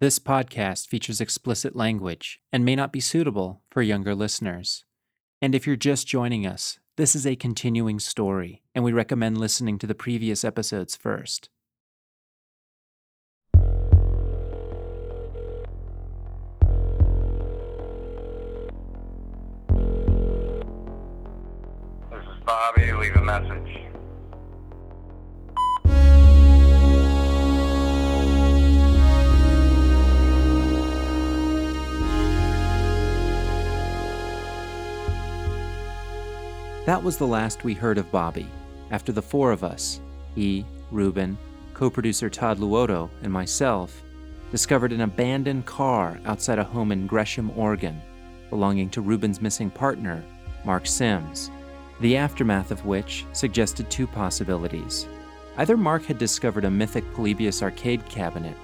This podcast features explicit language and may not be suitable for younger listeners. And if you're just joining us, this is a continuing story, and we recommend listening to the previous episodes first. This is Bobby. Leave a message. That was the last we heard of Bobby after the four of us, he, Ruben, co producer Todd Luoto, and myself, discovered an abandoned car outside a home in Gresham, Oregon, belonging to Ruben's missing partner, Mark Sims, the aftermath of which suggested two possibilities. Either Mark had discovered a mythic Polybius arcade cabinet,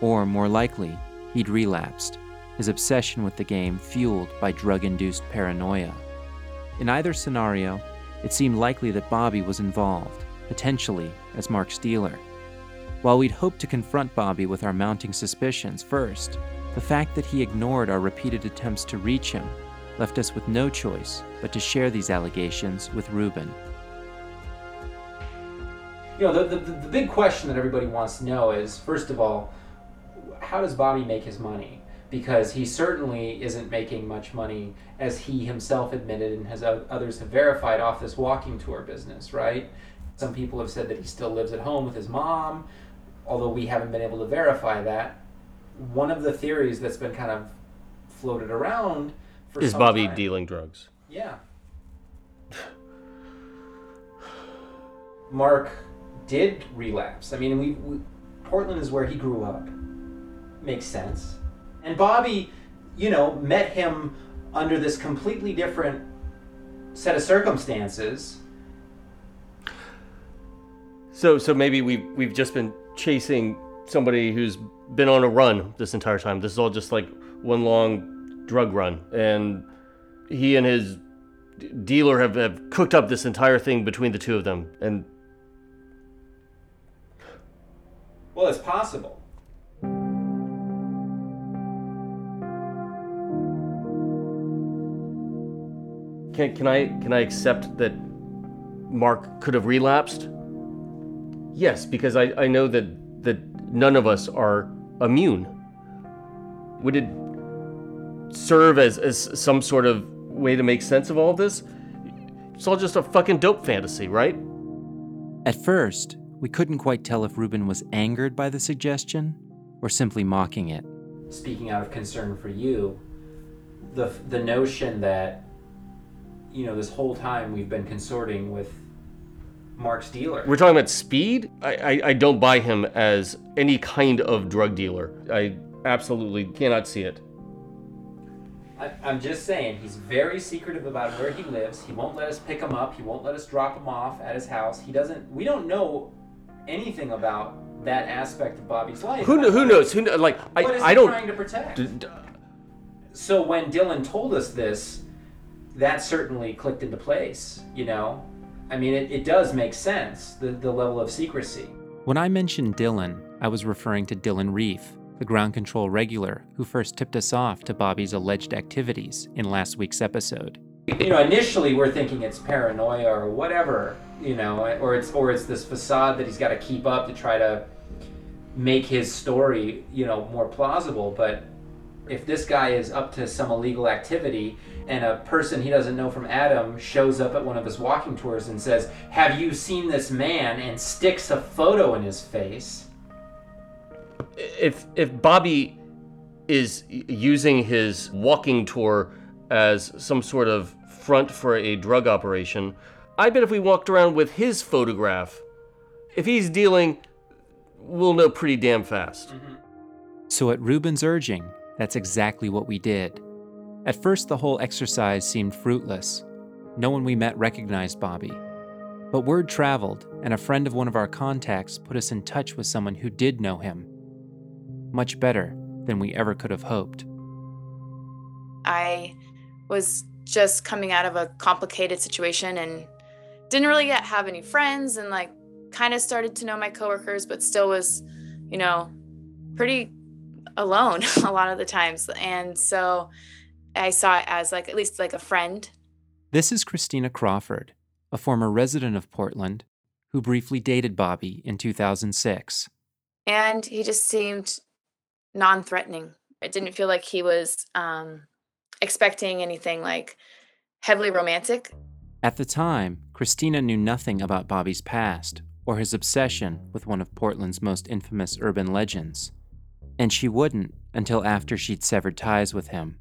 or more likely, he'd relapsed, his obsession with the game fueled by drug induced paranoia. In either scenario, it seemed likely that Bobby was involved, potentially as Mark's dealer. While we'd hoped to confront Bobby with our mounting suspicions first, the fact that he ignored our repeated attempts to reach him left us with no choice but to share these allegations with Ruben. You know, the, the, the big question that everybody wants to know is first of all, how does Bobby make his money? Because he certainly isn't making much money, as he himself admitted and has others have verified off this walking tour business, right? Some people have said that he still lives at home with his mom, although we haven't been able to verify that. One of the theories that's been kind of floated around for Is Bobby time- dealing drugs? Yeah. Mark did relapse. I mean, we, we Portland is where he grew up. Makes sense. And Bobby, you know, met him under this completely different set of circumstances. So so maybe we we've, we've just been chasing somebody who's been on a run this entire time. This is all just like one long drug run, and he and his dealer have, have cooked up this entire thing between the two of them. And Well, it's possible. Can can I can I accept that Mark could have relapsed? Yes, because I, I know that that none of us are immune. Would it serve as, as some sort of way to make sense of all of this? It's all just a fucking dope fantasy, right? At first, we couldn't quite tell if Ruben was angered by the suggestion or simply mocking it. speaking out of concern for you, the the notion that you know this whole time we've been consorting with Mark's dealer. We're talking about speed. I, I, I don't buy him as any kind of drug dealer. I absolutely cannot see it. I, I'm just saying he's very secretive about where he lives. He won't let us pick him up. He won't let us drop him off at his house. He doesn't. We don't know anything about that aspect of Bobby's life. Who, kn- who knows? Who kn- like I, What is I he don't. trying to protect? D- d- so when Dylan told us this, that certainly clicked into place. You know, I mean, it, it does make sense the the level of secrecy. When I mentioned Dylan, I was referring to Dylan Reef, the ground control regular who first tipped us off to Bobby's alleged activities in last week's episode. You know, initially we're thinking it's paranoia or whatever. You know, or it's or it's this facade that he's got to keep up to try to make his story, you know, more plausible. But if this guy is up to some illegal activity and a person he doesn't know from Adam shows up at one of his walking tours and says, Have you seen this man? and sticks a photo in his face. If if Bobby is using his walking tour as some sort of front for a drug operation, I bet if we walked around with his photograph, if he's dealing, we'll know pretty damn fast. Mm-hmm. So, at Ruben's urging, that's exactly what we did. At first, the whole exercise seemed fruitless. No one we met recognized Bobby. But word traveled, and a friend of one of our contacts put us in touch with someone who did know him. Much better than we ever could have hoped. I was just coming out of a complicated situation and didn't really yet have any friends and like kind of started to know my coworkers, but still was, you know, pretty alone a lot of the times. And so I saw it as like at least like a friend. This is Christina Crawford, a former resident of Portland who briefly dated Bobby in 2006. And he just seemed non threatening. It didn't feel like he was um, expecting anything like heavily romantic. At the time, Christina knew nothing about Bobby's past or his obsession with one of Portland's most infamous urban legends. And she wouldn't until after she'd severed ties with him.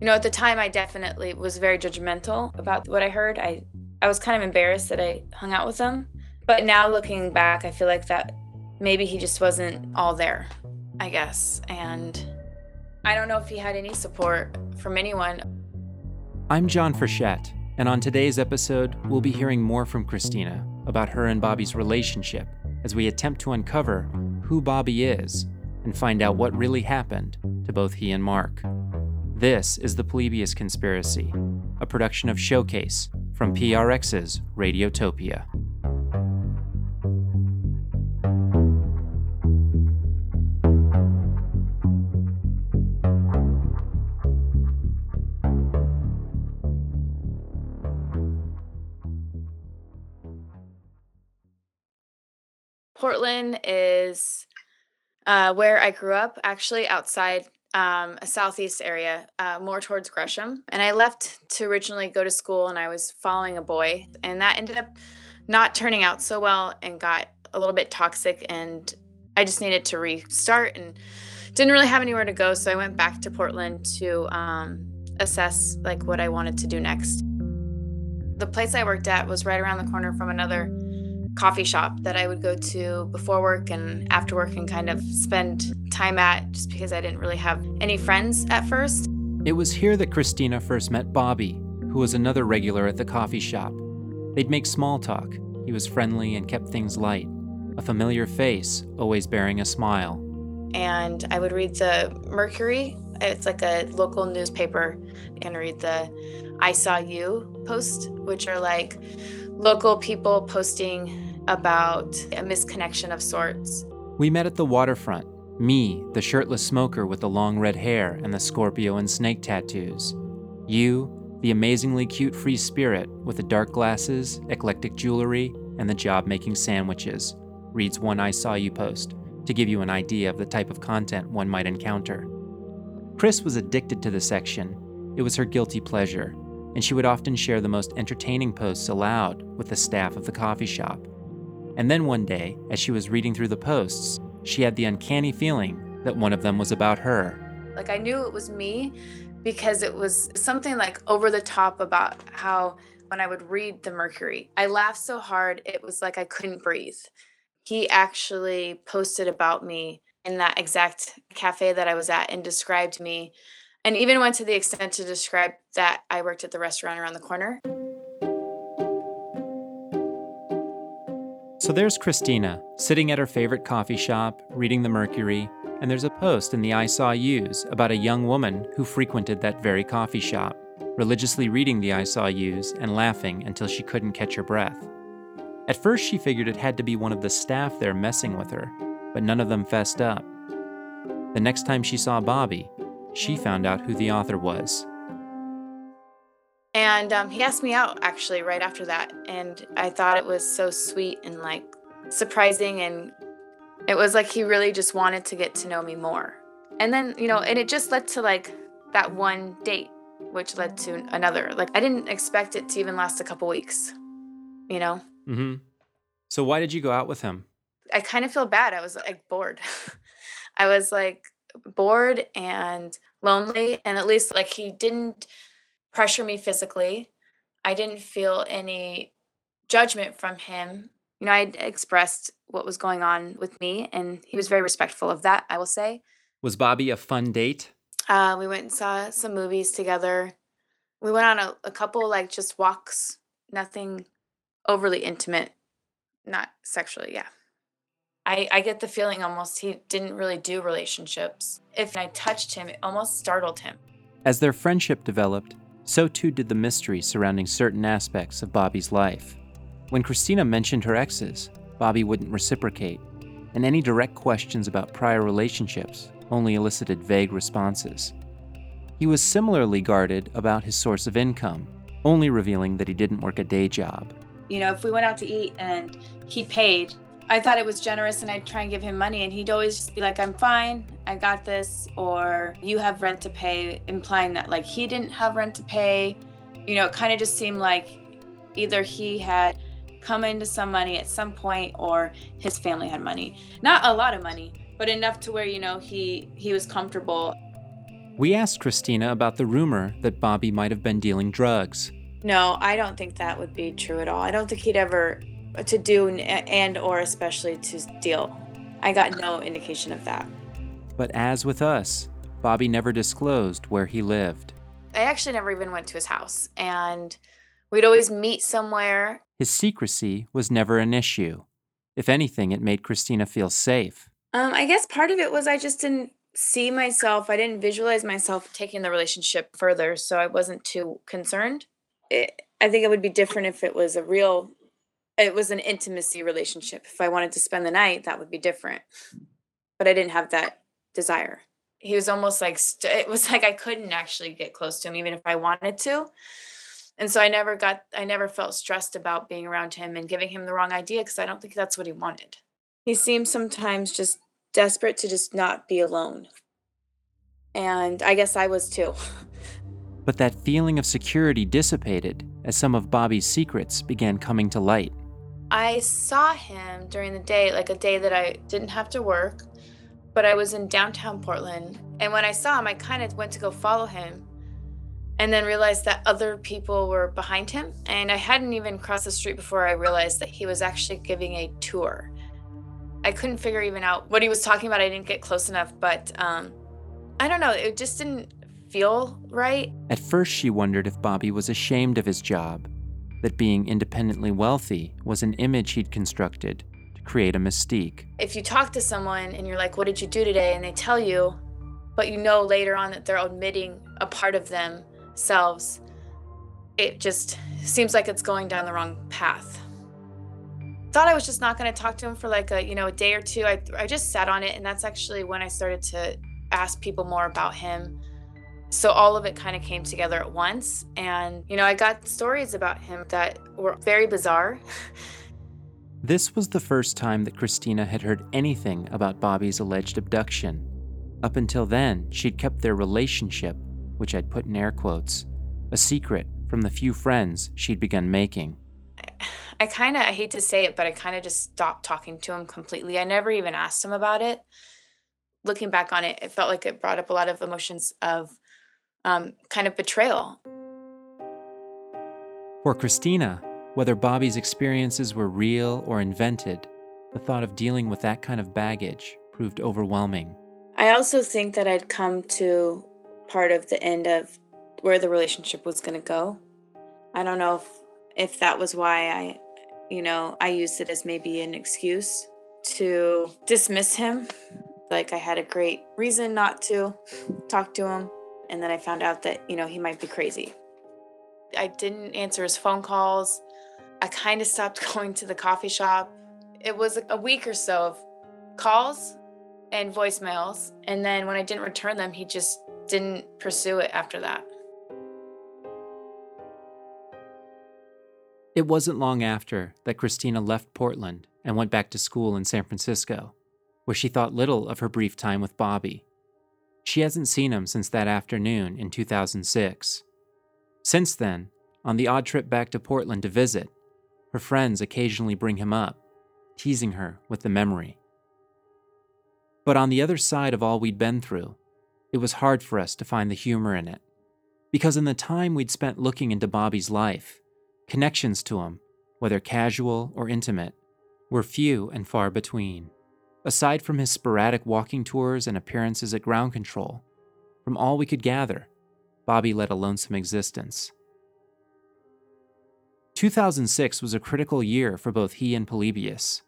You know, at the time, I definitely was very judgmental about what I heard. I, I was kind of embarrassed that I hung out with him. But now looking back, I feel like that maybe he just wasn't all there, I guess. And I don't know if he had any support from anyone. I'm John Frechette, and on today's episode, we'll be hearing more from Christina about her and Bobby's relationship as we attempt to uncover who Bobby is and find out what really happened to both he and Mark. This is the Polybius Conspiracy, a production of Showcase from PRX's Radiotopia. Portland is uh, where I grew up, actually outside um, a southeast area, uh, more towards Gresham. And I left to originally go to school, and I was following a boy, and that ended up not turning out so well and got a little bit toxic. And I just needed to restart and didn't really have anywhere to go. So I went back to Portland to um, assess like what I wanted to do next. The place I worked at was right around the corner from another coffee shop that I would go to before work and after work and kind of spend time at just because I didn't really have any friends at first. It was here that Christina first met Bobby, who was another regular at the coffee shop. They'd make small talk. He was friendly and kept things light, a familiar face, always bearing a smile. And I would read the Mercury. It's like a local newspaper and read the I Saw You post, which are like local people posting about a misconnection of sorts. We met at the waterfront. Me, the shirtless smoker with the long red hair and the Scorpio and snake tattoos. You, the amazingly cute free spirit with the dark glasses, eclectic jewelry, and the job making sandwiches, reads one I Saw You post to give you an idea of the type of content one might encounter. Chris was addicted to the section. It was her guilty pleasure, and she would often share the most entertaining posts aloud with the staff of the coffee shop. And then one day, as she was reading through the posts, she had the uncanny feeling that one of them was about her. Like I knew it was me because it was something like over the top about how when I would read the Mercury, I laughed so hard it was like I couldn't breathe. He actually posted about me in that exact cafe that I was at and described me and even went to the extent to describe that I worked at the restaurant around the corner. So there's Christina, sitting at her favorite coffee shop, reading the Mercury, and there's a post in the I Saw Yous about a young woman who frequented that very coffee shop, religiously reading the I Saw Yous and laughing until she couldn't catch her breath. At first, she figured it had to be one of the staff there messing with her, but none of them fessed up. The next time she saw Bobby, she found out who the author was. And um, he asked me out actually right after that. And I thought it was so sweet and like surprising. And it was like he really just wanted to get to know me more. And then, you know, and it just led to like that one date, which led to another. Like I didn't expect it to even last a couple weeks, you know? Mm-hmm. So why did you go out with him? I kind of feel bad. I was like bored. I was like bored and lonely. And at least like he didn't pressure me physically. I didn't feel any judgment from him. You know, I expressed what was going on with me, and he was very respectful of that, I will say. Was Bobby a fun date? Uh, we went and saw some movies together. We went on a, a couple, like, just walks, nothing overly intimate, not sexually, yeah. I, I get the feeling almost he didn't really do relationships. If I touched him, it almost startled him. As their friendship developed, so too did the mystery surrounding certain aspects of Bobby's life. When Christina mentioned her exes, Bobby wouldn't reciprocate, and any direct questions about prior relationships only elicited vague responses. He was similarly guarded about his source of income, only revealing that he didn't work a day job. You know, if we went out to eat and he paid, I thought it was generous and I'd try and give him money and he'd always just be like, I'm fine, I got this, or you have rent to pay, implying that like he didn't have rent to pay. You know, it kind of just seemed like either he had come into some money at some point or his family had money. Not a lot of money, but enough to where, you know, he he was comfortable. We asked Christina about the rumor that Bobby might have been dealing drugs. No, I don't think that would be true at all. I don't think he'd ever uh, to do and or especially to deal. I got no indication of that. But as with us, Bobby never disclosed where he lived. I actually never even went to his house and we'd always meet somewhere. His secrecy was never an issue. If anything, it made Christina feel safe. Um, I guess part of it was I just didn't see myself, I didn't visualize myself taking the relationship further, so I wasn't too concerned. It, I think it would be different if it was a real it was an intimacy relationship. If I wanted to spend the night, that would be different. But I didn't have that desire. He was almost like st- it was like I couldn't actually get close to him even if I wanted to. And so I never got I never felt stressed about being around him and giving him the wrong idea because I don't think that's what he wanted. He seemed sometimes just desperate to just not be alone. And I guess I was too. But that feeling of security dissipated as some of Bobby's secrets began coming to light. I saw him during the day, like a day that I didn't have to work, but I was in downtown Portland. And when I saw him, I kind of went to go follow him and then realized that other people were behind him. And I hadn't even crossed the street before I realized that he was actually giving a tour. I couldn't figure even out what he was talking about. I didn't get close enough, but um, I don't know. It just didn't feel right. At first, she wondered if Bobby was ashamed of his job that being independently wealthy was an image he'd constructed create a mystique. If you talk to someone and you're like, What did you do today? and they tell you, but you know later on that they're omitting a part of themselves, it just seems like it's going down the wrong path. Thought I was just not going to talk to him for like a you know a day or two. I I just sat on it, and that's actually when I started to ask people more about him so all of it kind of came together at once. And, you know, I got stories about him that were very bizarre. This was the first time that Christina had heard anything about Bobby's alleged abduction. Up until then, she'd kept their relationship, which I'd put in air quotes, a secret from the few friends she'd begun making. I kind of, I hate to say it, but I kind of just stopped talking to him completely. I never even asked him about it. Looking back on it, it felt like it brought up a lot of emotions of um, kind of betrayal. For Christina, whether Bobby's experiences were real or invented, the thought of dealing with that kind of baggage proved overwhelming. I also think that I'd come to part of the end of where the relationship was going to go. I don't know if if that was why I you know, I used it as maybe an excuse to dismiss him. Like I had a great reason not to talk to him. And then I found out that, you know, he might be crazy. I didn't answer his phone calls. I kind of stopped going to the coffee shop. It was a week or so of calls and voicemails. And then when I didn't return them, he just didn't pursue it after that. It wasn't long after that Christina left Portland and went back to school in San Francisco, where she thought little of her brief time with Bobby She hasn't seen him since that afternoon in 2006. Since then, on the odd trip back to Portland to visit, her friends occasionally bring him up, teasing her with the memory. But on the other side of all we'd been through, it was hard for us to find the humor in it. Because in the time we'd spent looking into Bobby's life, connections to him, whether casual or intimate, were few and far between. Aside from his sporadic walking tours and appearances at ground control, from all we could gather, Bobby led a lonesome existence. 2006 was a critical year for both he and Polybius.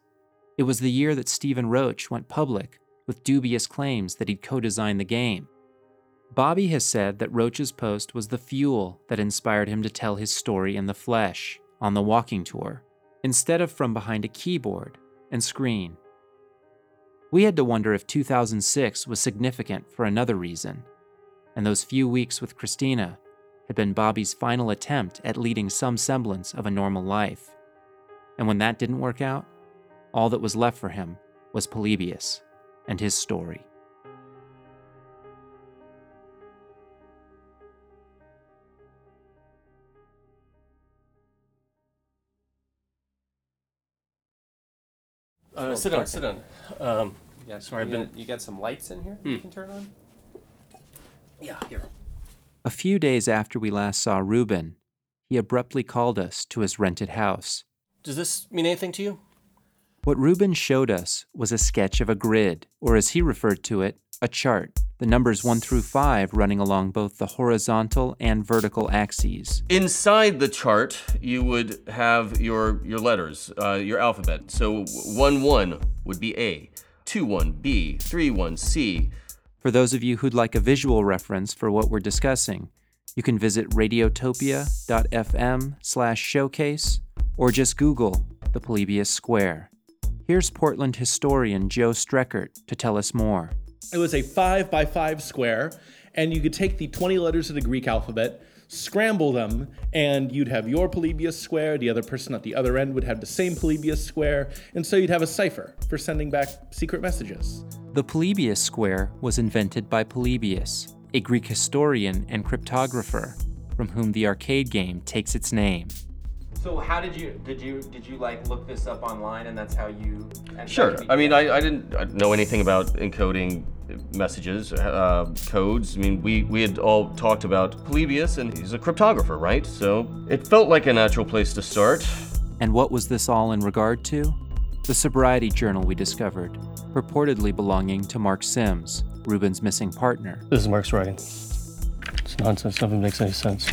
It was the year that Stephen Roach went public with dubious claims that he'd co designed the game. Bobby has said that Roach's post was the fuel that inspired him to tell his story in the flesh on the walking tour, instead of from behind a keyboard and screen. We had to wonder if 2006 was significant for another reason, and those few weeks with Christina had been Bobby's final attempt at leading some semblance of a normal life. And when that didn't work out, all that was left for him was Polybius and his story. Uh, sit down, sit down. Um, Yeah, Sorry, I've you, been- got, you got some lights in here Hmm. you can turn on? yeah, here. A few days after we last saw Reuben, he abruptly called us to his rented house. Does this mean anything to you? What Reuben showed us was a sketch of a grid, or as he referred to it, a chart, the numbers 1 through 5 running along both the horizontal and vertical axes. Inside the chart, you would have your your letters, uh, your alphabet. So one one would be A, two one B, three one C. For those of you who'd like a visual reference for what we're discussing, you can visit radiotopia.fm slash showcase or just Google the Polybius Square. Here's Portland historian Joe Streckert to tell us more. It was a five by five square, and you could take the 20 letters of the Greek alphabet, scramble them, and you'd have your Polybius square. The other person at the other end would have the same Polybius square, and so you'd have a cipher for sending back secret messages. The Polybius Square was invented by Polybius, a Greek historian and cryptographer, from whom the arcade game takes its name. So how did you did you did you like look this up online and that's how you Sure. I mean, I, I didn't I didn't know anything about encoding messages, uh, codes. I mean, we, we had all talked about Polybius, and he's a cryptographer, right? So it felt like a natural place to start. And what was this all in regard to? The sobriety journal we discovered, purportedly belonging to Mark Sims, Ruben's missing partner. This is Mark's writing. It's nonsense. Nothing makes any sense.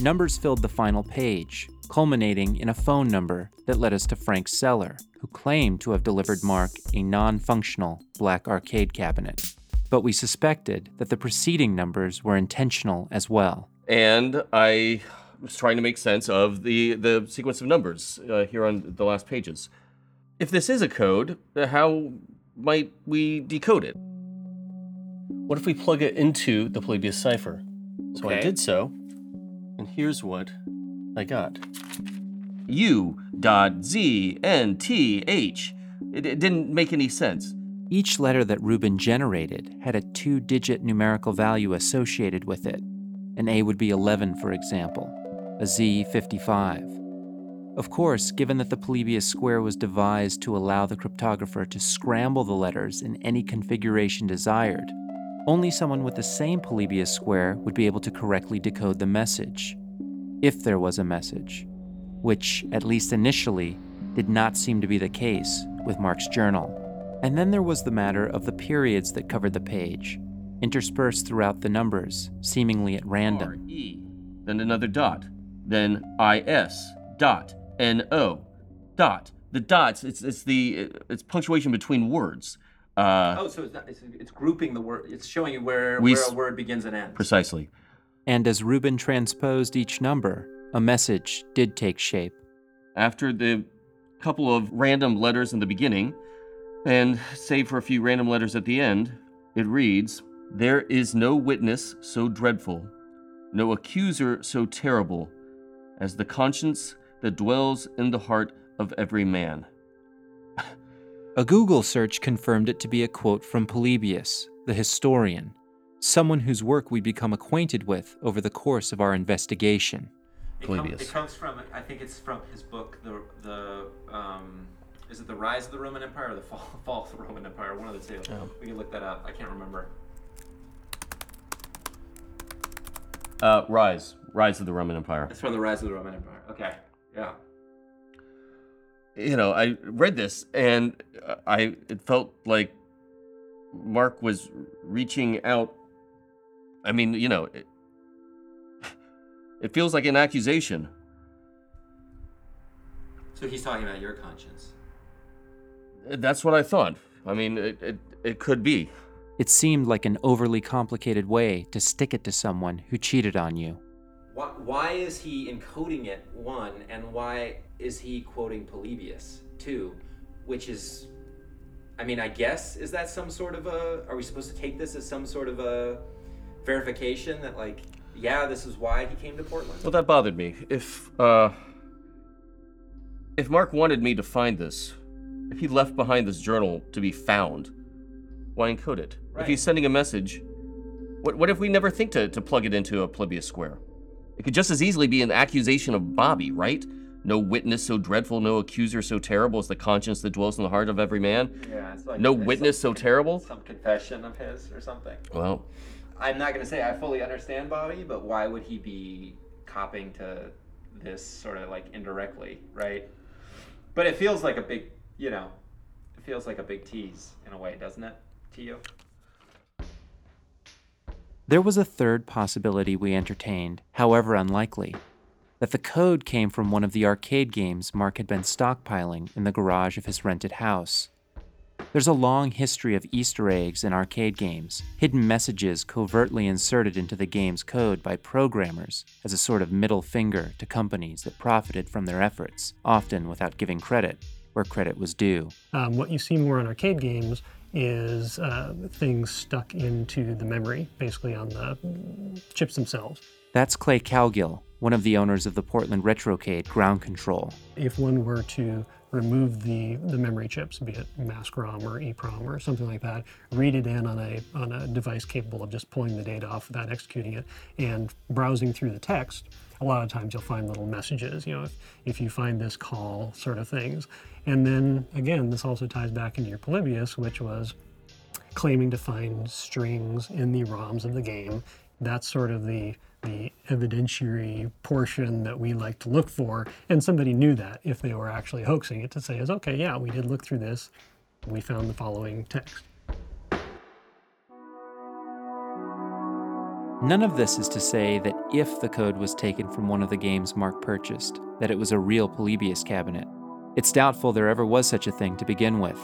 Numbers filled the final page, culminating in a phone number that led us to Frank Seller, who claimed to have delivered Mark a non functional black arcade cabinet. But we suspected that the preceding numbers were intentional as well. And I was trying to make sense of the, the sequence of numbers uh, here on the last pages. If this is a code, uh, how might we decode it? What if we plug it into the Polybius cipher? So I did so, and here's what I got. U dot Z N T H. It, it didn't make any sense. Each letter that Reuben generated had a two digit numerical value associated with it. An A would be 11, for example, a Z 55. Of course, given that the Polybius square was devised to allow the cryptographer to scramble the letters in any configuration desired, only someone with the same Polybius square would be able to correctly decode the message. If there was a message, which, at least initially, did not seem to be the case with Mark's journal. And then there was the matter of the periods that covered the page, interspersed throughout the numbers, seemingly at random. R E, then another dot, then I S dot N O dot. The dots, it's it's the it's punctuation between words. Uh, Oh, so it's, not, it's, it's grouping the word. It's showing you where, We where s- a word begins and ends. precisely. And as Reuben transposed each number, a message did take shape. After the couple of random letters in the beginning, and save for a few random letters at the end, it reads, "There is no witness so dreadful, no accuser so terrible, as the conscience that dwells in the heart of every man." A Google search confirmed it to be a quote from Polybius, the historian, someone whose work we'd become acquainted with over the course of our investigation. It, com- Polybius. it comes from, I think it's from his book, the the um, is it the Rise of the Roman Empire or the Fall, Fall of the Roman Empire? One of the two. Oh. We can look that up. I can't remember. Uh, Rise. Rise of the Roman Empire. It's from the Rise of the Roman Empire. Okay. Yeah. you know, I read this and uh, I it felt like Mark was reaching out. I mean, you know, it, it feels like an accusation. So he's talking about your conscience. That's what I thought. I mean, it, it, it could be. It seemed like an overly complicated way to stick it to someone who cheated on you. Why, why is he encoding it, one, and why is he quoting Polybius, two, which is, I mean, I guess, is that some sort of a, are we supposed to take this as some sort of a verification that, like, yeah, this is why he came to Portland? Well, that bothered me. If uh, if Mark wanted me to find this, if he left behind this journal to be found, why encode it? If he's sending a message, what what if we never think to, to plug it into a Polybius square? It could just as easily be an accusation of Bobby, right? No witness so dreadful, no accuser so terrible as the conscience that dwells in the heart of every man. Yeah, it's like No witness so terrible. Some confession of his or something. Well, I'm not going to say I fully understand Bobby, but why would he be copying to this sort of like indirectly, right? But it feels like a big, you know, it feels like a big tease in a way, doesn't it, to you? There was a third possibility we entertained, however unlikely that the code came from one of the arcade games Mark had been stockpiling in the garage of his rented house. There's a long history of Easter eggs in arcade games, hidden messages covertly inserted into the game's code by programmers as a sort of middle finger to companies that profited from their efforts, often without giving credit where credit was due. Um, what you see more in arcade games is uh, things stuck into the memory, basically on the chips themselves. That's Clay Cowgill, one of the owners of the Portland Retrocade Ground Control. If one were to remove the, the memory chips, be it mask ROM or EEPROM or something like that, read it in on a, on a device capable of just pulling the data off without executing it, and browsing through the text, a lot of times you'll find little messages, you know, if, if you find this call sort of things. And then again, this also ties back into your Polybius, which was claiming to find strings in the ROMs of the game. That's sort of the the evidentiary portion that we like to look for, and somebody knew that if they were actually hoaxing it to say is okay, yeah, we did look through this, we found the following text. None of this is to say that if the code was taken from one of the games Mark purchased, that it was a real Polybius cabinet. It's doubtful there ever was such a thing to begin with,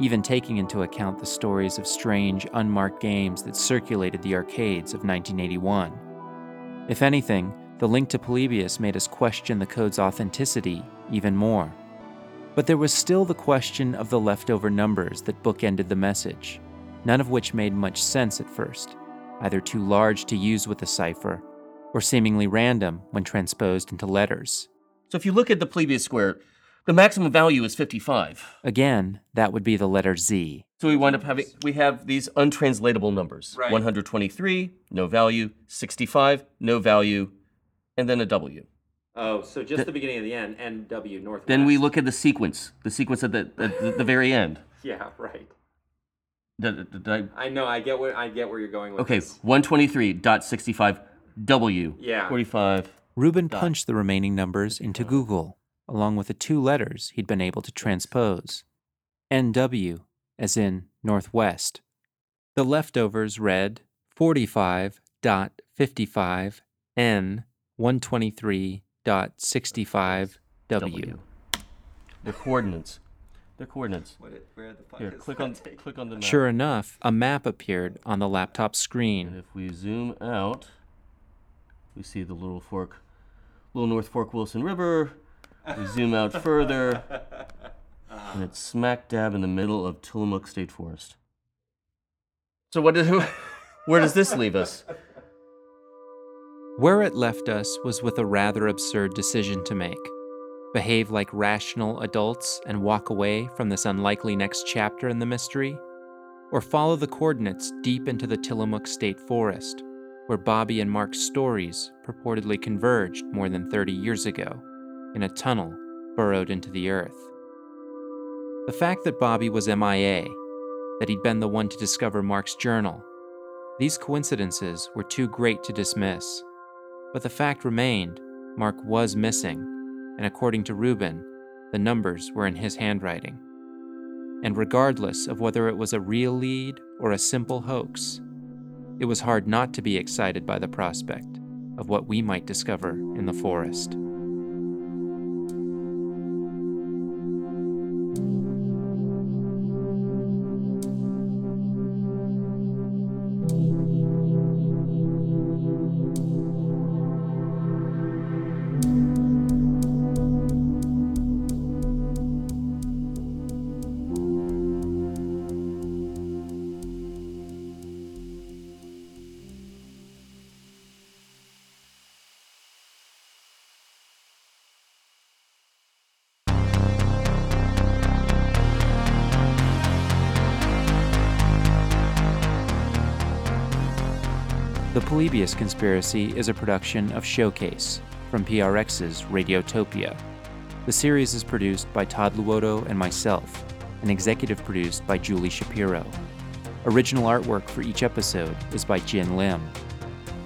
even taking into account the stories of strange, unmarked games that circulated the arcades of 1981. If anything, the link to Polybius made us question the code's authenticity even more. But there was still the question of the leftover numbers that bookended the message, none of which made much sense at first, either too large to use with a cipher, or seemingly random when transposed into letters. so if you look at the Polybius square, the maximum value is 55. Again, that would be the letter Z. So we wind up having we have these untranslatable numbers. Right. 123, no value, 65, no value, and then a W. Oh, so just the beginning of the end, NW Northwest. Then we look at the sequence, the sequence at the at the, the very end. Yeah, right. Did- did I- I know. I get where I get where you're going with okay, this. 123.65 W. Yeah. 45. Reuben Dot. punched the remaining numbers into Google, along with the two letters he'd been able to transpose NW, as in Northwest. The leftovers read 45.55 N 123.65 W. The coordinates. The coordinates. What it, where the fuck Here, is click on taking? click on the map. Sure enough, a map appeared on the laptop screen. And screen. if we zoom out, we see the little fork, little North Fork Wilson River. We zoom out further, and it's smack dab in the middle of Tillamook State Forest. So what did where does this leave us? Where it left us was with a rather absurd decision to make behave like rational adults and walk away from this unlikely next chapter in the mystery, or follow the coordinates deep into the Tillamook State Forest, where Bobby and Mark's stories purportedly converged more than 30 years ago in a tunnel burrowed into the earth. The fact that Bobby was MIA, that he'd been the one to discover Mark's journal, these coincidences were too great to dismiss. But the fact remained Mark was missing, and according to Reuben, the numbers were in his handwriting. And regardless of whether it was a real lead or a simple hoax, it was hard not to be excited by the prospect of what we might discover in the forest. Polybius Conspiracy is a production of Showcase from PRX's Radiotopia. The series is produced by Todd Luoto and myself, and executive produced by Julie Shapiro. Original artwork for each episode is by Jin Lim.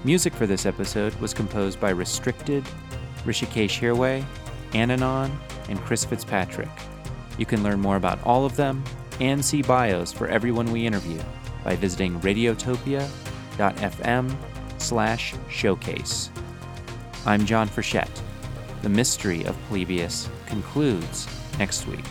Music for this episode was composed by Restricted, Hrishikesh Hirway, Ananon, and Chris Fitzpatrick. You can learn more about all of them and see bios for everyone we interview by visiting radiotopia.fm slash showcase. I'm John Frechette. The mystery of Polybius concludes next week.